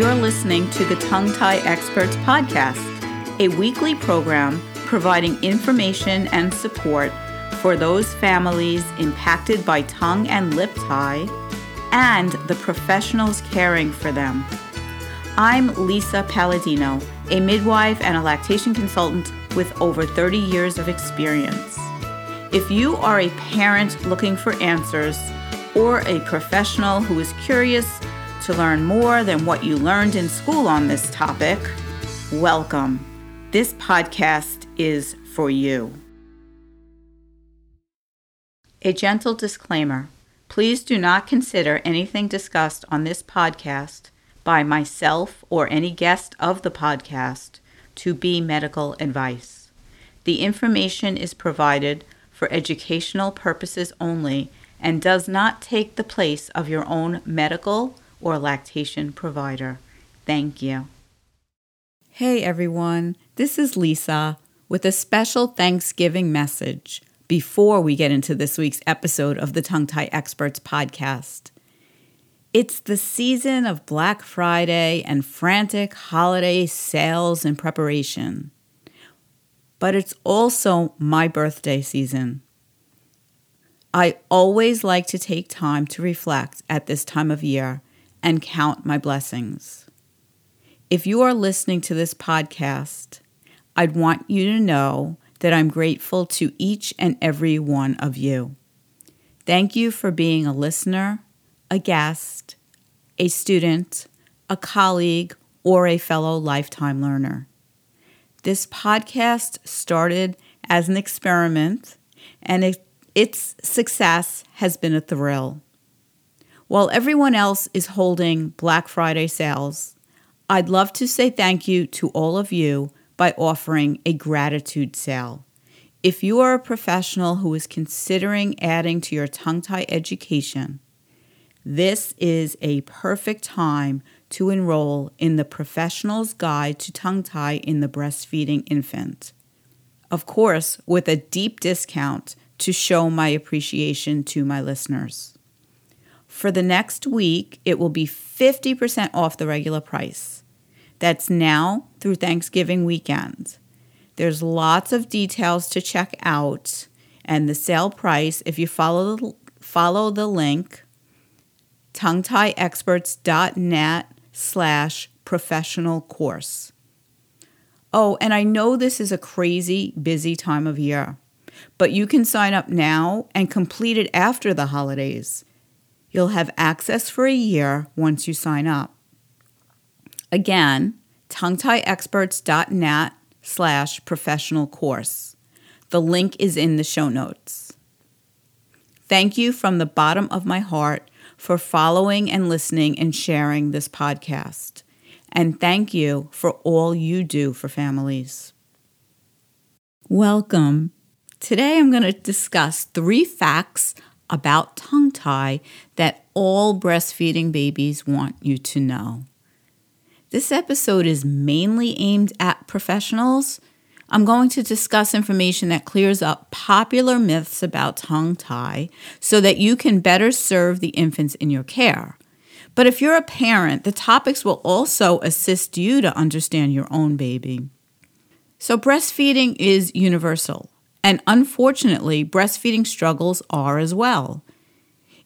You're listening to the Tongue Tie Experts Podcast, a weekly program providing information and support for those families impacted by tongue and lip tie and the professionals caring for them. I'm Lisa Palladino, a midwife and a lactation consultant with over 30 years of experience. If you are a parent looking for answers or a professional who is curious to learn more than what you learned in school on this topic, welcome. This podcast is for you. A gentle disclaimer please do not consider anything discussed on this podcast by myself or any guest of the podcast to be medical advice. The information is provided for educational purposes only and does not take the place of your own medical or lactation provider. Thank you. Hey everyone, this is Lisa with a special Thanksgiving message before we get into this week's episode of the Tongue Tie Experts podcast. It's the season of Black Friday and frantic holiday sales and preparation. But it's also my birthday season. I always like to take time to reflect at this time of year and count my blessings. If you are listening to this podcast, I'd want you to know that I'm grateful to each and every one of you. Thank you for being a listener, a guest, a student, a colleague, or a fellow lifetime learner. This podcast started as an experiment, and it, its success has been a thrill. While everyone else is holding Black Friday sales, I'd love to say thank you to all of you by offering a gratitude sale. If you are a professional who is considering adding to your tongue tie education, this is a perfect time to enroll in the Professional's Guide to Tongue Tie in the Breastfeeding Infant. Of course, with a deep discount to show my appreciation to my listeners. For the next week, it will be 50% off the regular price. That's now through Thanksgiving weekend. There's lots of details to check out, and the sale price, if you follow, follow the link, tonguetieexperts.net slash professional course. Oh, and I know this is a crazy busy time of year, but you can sign up now and complete it after the holidays. You'll have access for a year once you sign up. Again, tonguetieexperts.net slash professional course. The link is in the show notes. Thank you from the bottom of my heart for following and listening and sharing this podcast. And thank you for all you do for families. Welcome. Today I'm going to discuss three facts about tongue tie that all breastfeeding babies want you to know. This episode is mainly aimed at professionals. I'm going to discuss information that clears up popular myths about tongue tie so that you can better serve the infants in your care. But if you're a parent, the topics will also assist you to understand your own baby. So, breastfeeding is universal. And unfortunately, breastfeeding struggles are as well.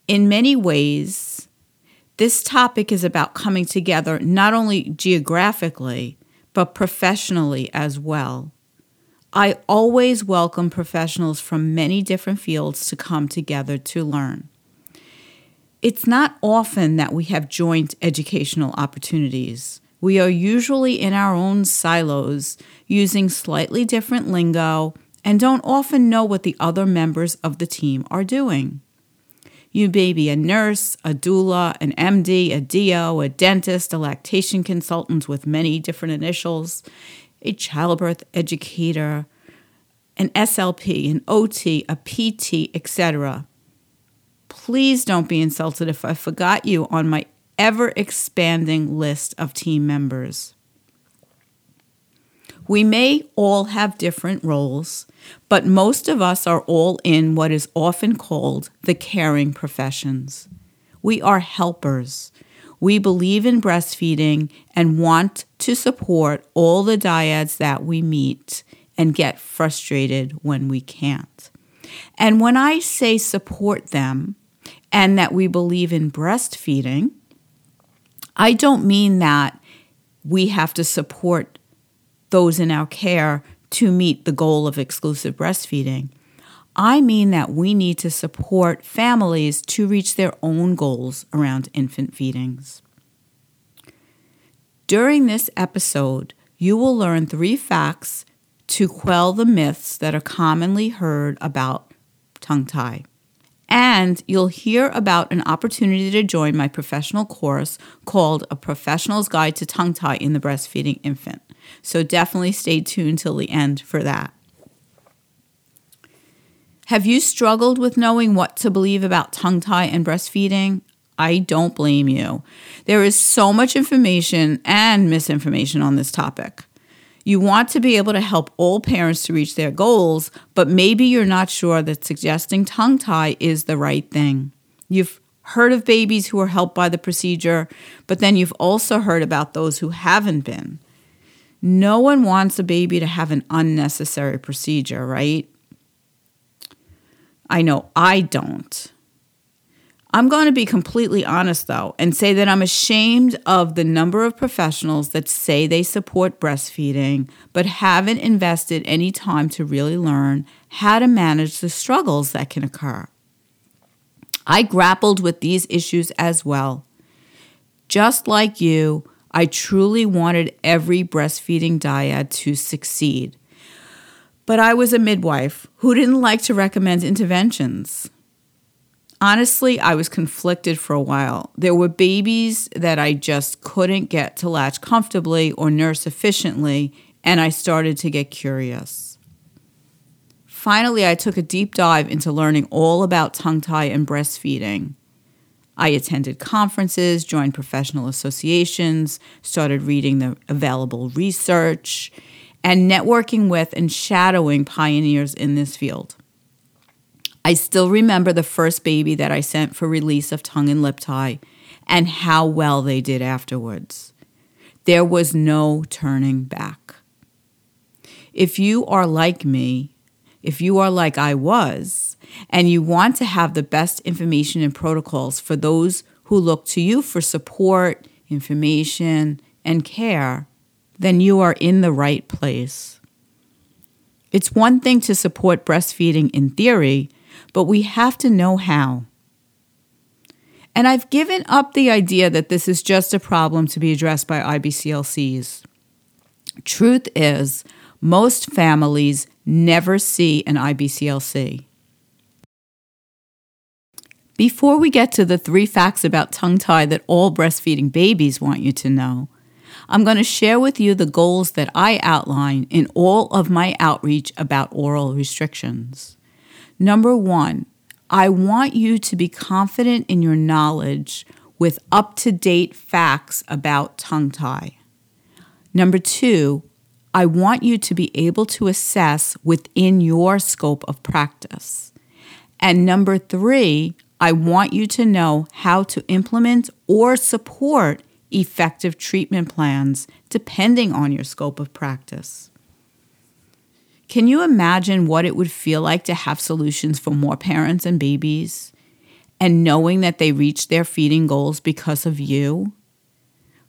In many ways, this topic is about coming together not only geographically, but professionally as well. I always welcome professionals from many different fields to come together to learn. It's not often that we have joint educational opportunities. We are usually in our own silos, using slightly different lingo and don't often know what the other members of the team are doing. You may be a nurse, a doula, an MD, a DO, a dentist, a lactation consultant with many different initials, a childbirth educator, an SLP, an OT, a PT, etc. Please don't be insulted if I forgot you on my ever expanding list of team members. We may all have different roles, but most of us are all in what is often called the caring professions. We are helpers. We believe in breastfeeding and want to support all the dyads that we meet and get frustrated when we can't. And when I say support them and that we believe in breastfeeding, I don't mean that we have to support those in our care to meet the goal of exclusive breastfeeding. I mean that we need to support families to reach their own goals around infant feedings. During this episode, you will learn three facts to quell the myths that are commonly heard about tongue tie. And you'll hear about an opportunity to join my professional course called A Professional's Guide to Tongue Tie in the Breastfeeding Infant. So definitely stay tuned till the end for that. Have you struggled with knowing what to believe about tongue tie and breastfeeding? I don't blame you. There is so much information and misinformation on this topic. You want to be able to help all parents to reach their goals, but maybe you're not sure that suggesting tongue tie is the right thing. You've heard of babies who are helped by the procedure, but then you've also heard about those who haven't been. No one wants a baby to have an unnecessary procedure, right? I know I don't. I'm going to be completely honest, though, and say that I'm ashamed of the number of professionals that say they support breastfeeding, but haven't invested any time to really learn how to manage the struggles that can occur. I grappled with these issues as well. Just like you, I truly wanted every breastfeeding dyad to succeed. But I was a midwife who didn't like to recommend interventions. Honestly, I was conflicted for a while. There were babies that I just couldn't get to latch comfortably or nurse efficiently, and I started to get curious. Finally, I took a deep dive into learning all about tongue tie and breastfeeding. I attended conferences, joined professional associations, started reading the available research, and networking with and shadowing pioneers in this field. I still remember the first baby that I sent for release of tongue and lip tie and how well they did afterwards. There was no turning back. If you are like me, if you are like I was, and you want to have the best information and protocols for those who look to you for support, information, and care, then you are in the right place. It's one thing to support breastfeeding in theory, but we have to know how. And I've given up the idea that this is just a problem to be addressed by IBCLCs. Truth is, most families never see an IBCLC. Before we get to the three facts about tongue tie that all breastfeeding babies want you to know, I'm going to share with you the goals that I outline in all of my outreach about oral restrictions. Number one, I want you to be confident in your knowledge with up to date facts about tongue tie. Number two, I want you to be able to assess within your scope of practice. And number three, I want you to know how to implement or support effective treatment plans depending on your scope of practice. Can you imagine what it would feel like to have solutions for more parents and babies and knowing that they reached their feeding goals because of you?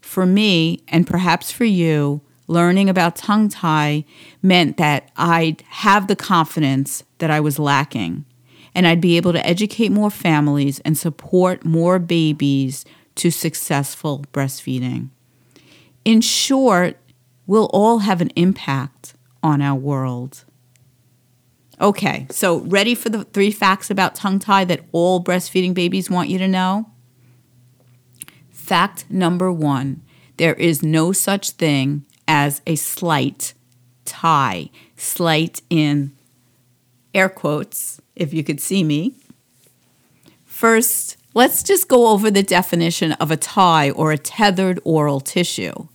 For me, and perhaps for you, learning about tongue tie meant that I'd have the confidence that I was lacking and I'd be able to educate more families and support more babies to successful breastfeeding. In short, we'll all have an impact on our world. Okay, so ready for the three facts about tongue tie that all breastfeeding babies want you to know? Fact number one there is no such thing as a slight tie. Slight in air quotes, if you could see me. First, let's just go over the definition of a tie or a tethered oral tissue.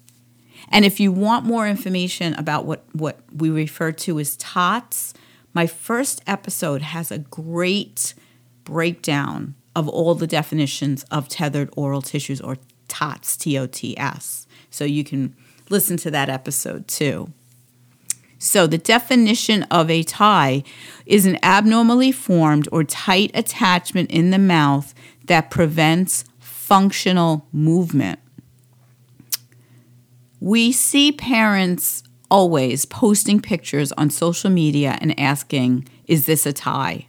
And if you want more information about what, what we refer to as TOTS, my first episode has a great breakdown of all the definitions of tethered oral tissues or TOTS, T O T S. So you can listen to that episode too. So, the definition of a tie is an abnormally formed or tight attachment in the mouth that prevents functional movement. We see parents always posting pictures on social media and asking, Is this a tie?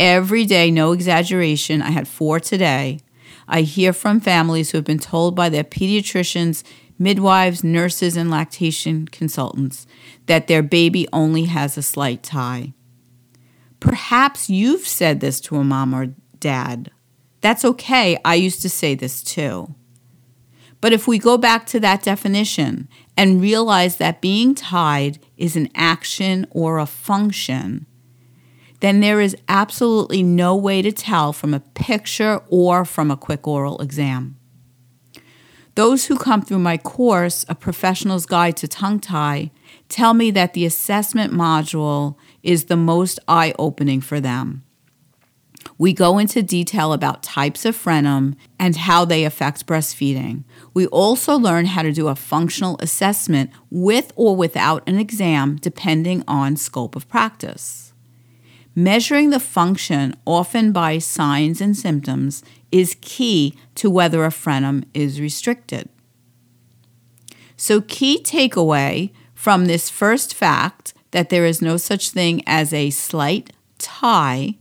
Every day, no exaggeration, I had four today. I hear from families who have been told by their pediatricians midwives, nurses, and lactation consultants that their baby only has a slight tie. Perhaps you've said this to a mom or dad. That's okay. I used to say this too. But if we go back to that definition and realize that being tied is an action or a function, then there is absolutely no way to tell from a picture or from a quick oral exam. Those who come through my course, A Professional's Guide to Tongue Tie, tell me that the assessment module is the most eye opening for them. We go into detail about types of frenum and how they affect breastfeeding. We also learn how to do a functional assessment with or without an exam, depending on scope of practice. Measuring the function, often by signs and symptoms, is key to whether a frenum is restricted. So, key takeaway from this first fact that there is no such thing as a slight tie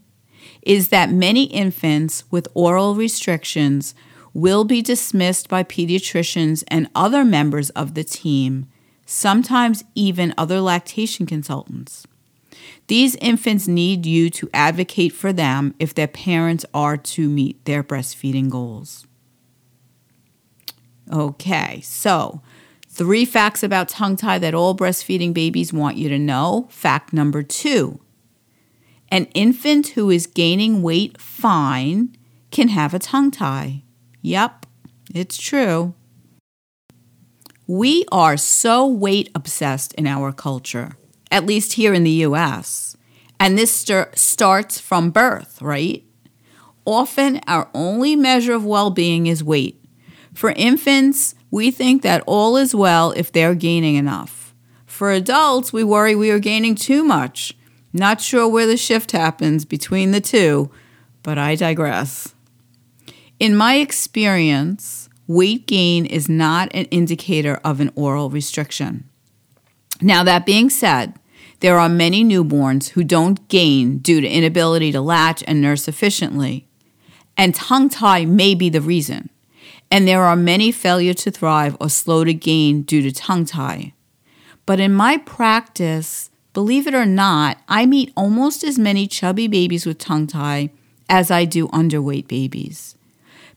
is that many infants with oral restrictions will be dismissed by pediatricians and other members of the team, sometimes even other lactation consultants. These infants need you to advocate for them if their parents are to meet their breastfeeding goals. Okay, so three facts about tongue tie that all breastfeeding babies want you to know. Fact number two an infant who is gaining weight fine can have a tongue tie. Yep, it's true. We are so weight obsessed in our culture at least here in the US. And this st- starts from birth, right? Often, our only measure of well being is weight. For infants, we think that all is well if they're gaining enough. For adults, we worry we are gaining too much. Not sure where the shift happens between the two, but I digress. In my experience, weight gain is not an indicator of an oral restriction. Now, that being said, there are many newborns who don't gain due to inability to latch and nurse efficiently, and tongue tie may be the reason. And there are many failure to thrive or slow to gain due to tongue tie. But in my practice, believe it or not, I meet almost as many chubby babies with tongue tie as I do underweight babies.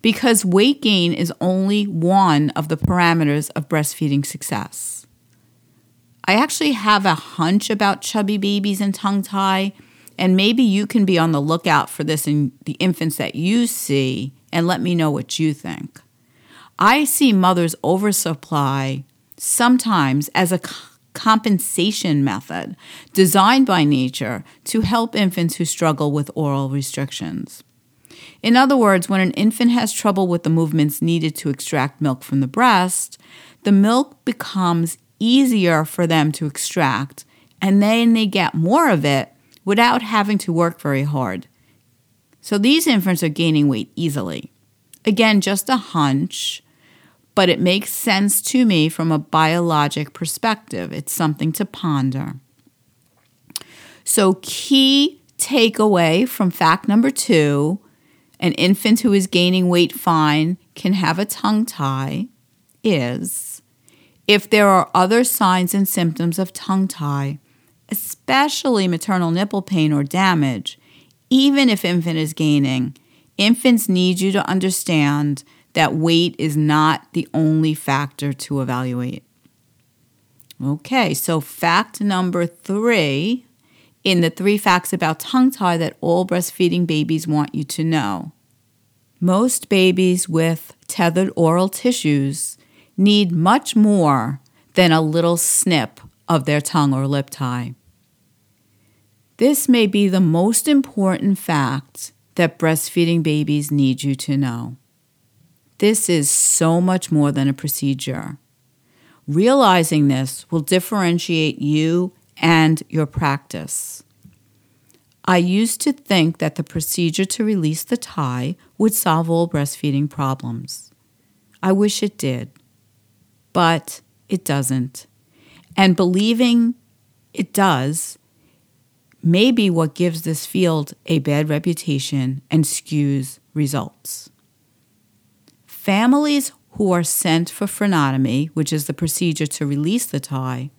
Because weight gain is only one of the parameters of breastfeeding success. I actually have a hunch about chubby babies and tongue tie, and maybe you can be on the lookout for this in the infants that you see and let me know what you think. I see mothers oversupply sometimes as a compensation method designed by nature to help infants who struggle with oral restrictions. In other words, when an infant has trouble with the movements needed to extract milk from the breast, the milk becomes easier for them to extract, and then they get more of it without having to work very hard. So these infants are gaining weight easily. Again, just a hunch, but it makes sense to me from a biologic perspective. It's something to ponder. So, key takeaway from fact number two an infant who is gaining weight fine can have a tongue tie is if there are other signs and symptoms of tongue tie, especially maternal nipple pain or damage, even if infant is gaining, infants need you to understand that weight is not the only factor to evaluate. Okay, so fact number three in the three facts about tongue tie that all breastfeeding babies want you to know. Most babies with tethered oral tissues need much more than a little snip of their tongue or lip tie. This may be the most important fact that breastfeeding babies need you to know. This is so much more than a procedure. Realizing this will differentiate you and your practice. I used to think that the procedure to release the tie would solve all breastfeeding problems. I wish it did, but it doesn't. And believing it does may be what gives this field a bad reputation and skews results. Families who are sent for frenotomy, which is the procedure to release the tie,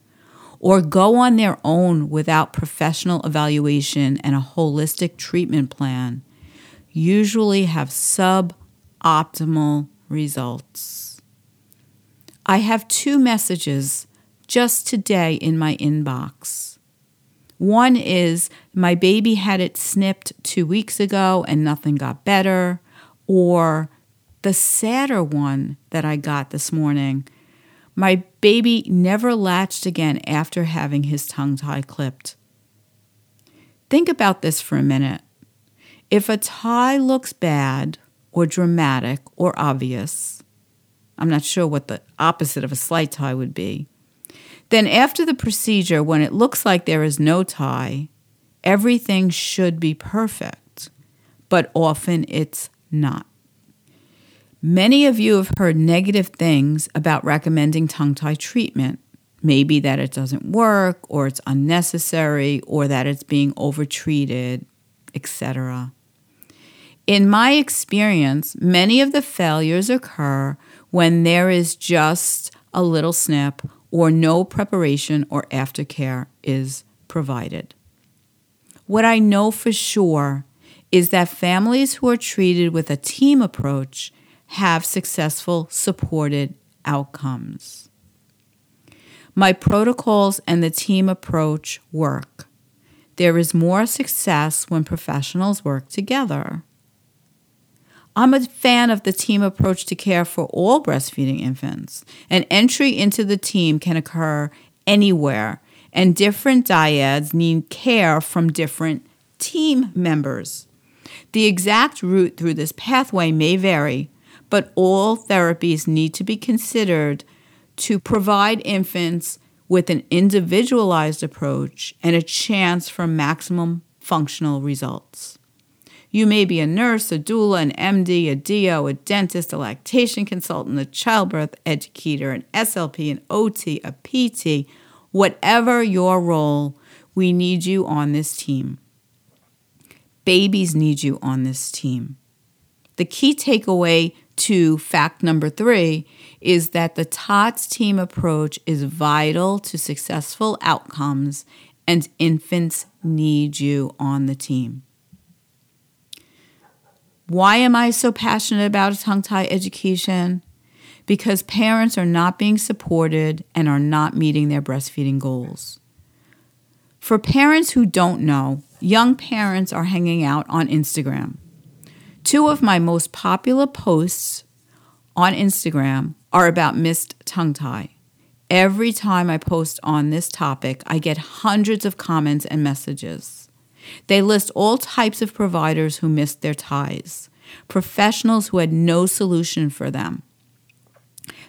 or go on their own without professional evaluation and a holistic treatment plan usually have suboptimal results. I have two messages just today in my inbox. One is my baby had it snipped two weeks ago and nothing got better, or the sadder one that I got this morning my baby never latched again after having his tongue tie clipped. Think about this for a minute. If a tie looks bad or dramatic or obvious, I'm not sure what the opposite of a slight tie would be, then after the procedure, when it looks like there is no tie, everything should be perfect, but often it's not. Many of you have heard negative things about recommending tongue tie treatment. Maybe that it doesn't work, or it's unnecessary, or that it's being overtreated, etc. In my experience, many of the failures occur when there is just a little snip or no preparation or aftercare is provided. What I know for sure is that families who are treated with a team approach have successful supported outcomes. My protocols and the team approach work. There is more success when professionals work together. I'm a fan of the team approach to care for all breastfeeding infants. An entry into the team can occur anywhere, and different dyads need care from different team members. The exact route through this pathway may vary, but all therapies need to be considered to provide infants with an individualized approach and a chance for maximum functional results. You may be a nurse, a doula, an MD, a DO, a dentist, a lactation consultant, a childbirth educator, an SLP, an OT, a PT, whatever your role, we need you on this team. Babies need you on this team. The key takeaway to fact number three is that the TOTS team approach is vital to successful outcomes, and infants need you on the team. Why am I so passionate about tongue tie education? Because parents are not being supported and are not meeting their breastfeeding goals. For parents who don't know, young parents are hanging out on Instagram. Two of my most popular posts on Instagram are about missed tongue tie. Every time I post on this topic, I get hundreds of comments and messages. They list all types of providers who missed their ties, professionals who had no solution for them.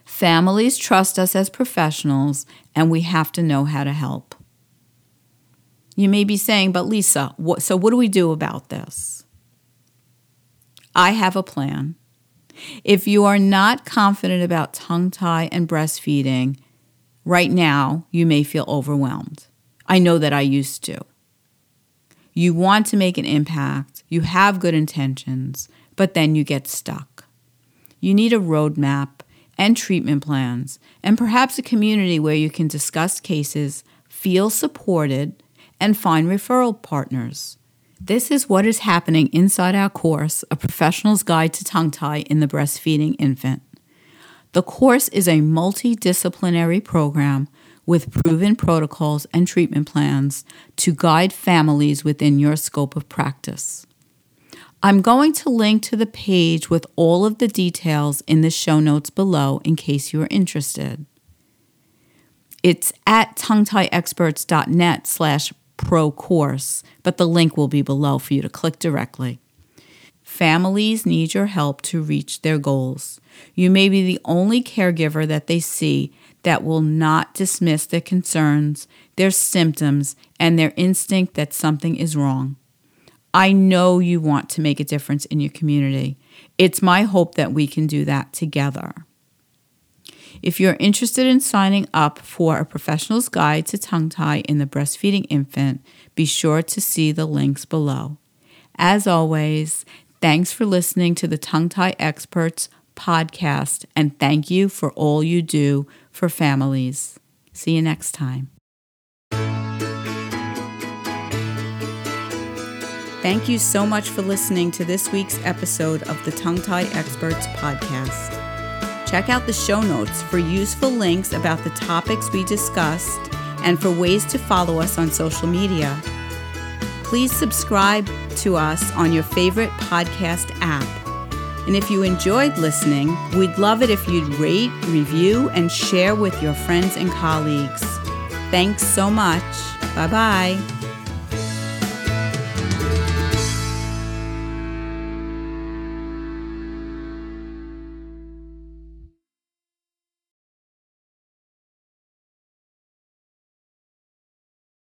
Families trust us as professionals, and we have to know how to help. You may be saying, but Lisa, what, so what do we do about this? I have a plan. If you are not confident about tongue tie and breastfeeding, right now you may feel overwhelmed. I know that I used to. You want to make an impact, you have good intentions, but then you get stuck. You need a roadmap and treatment plans, and perhaps a community where you can discuss cases, feel supported, and find referral partners. This is what is happening inside our course, A Professional's Guide to Tongue Tie in the Breastfeeding Infant. The course is a multidisciplinary program with proven protocols and treatment plans to guide families within your scope of practice. I'm going to link to the page with all of the details in the show notes below in case you are interested. It's at tonguetieexperts.net slash pro course, but the link will be below for you to click directly. Families need your help to reach their goals. You may be the only caregiver that they see that will not dismiss their concerns, their symptoms, and their instinct that something is wrong. I know you want to make a difference in your community. It's my hope that we can do that together. If you're interested in signing up for a professional's guide to tongue tie in the breastfeeding infant, be sure to see the links below. As always, thanks for listening to the Tongue Tie Experts podcast, and thank you for all you do for families. See you next time. Thank you so much for listening to this week's episode of the Tongue Tie Experts podcast. Check out the show notes for useful links about the topics we discussed and for ways to follow us on social media. Please subscribe to us on your favorite podcast app. And if you enjoyed listening, we'd love it if you'd rate, review, and share with your friends and colleagues. Thanks so much. Bye bye.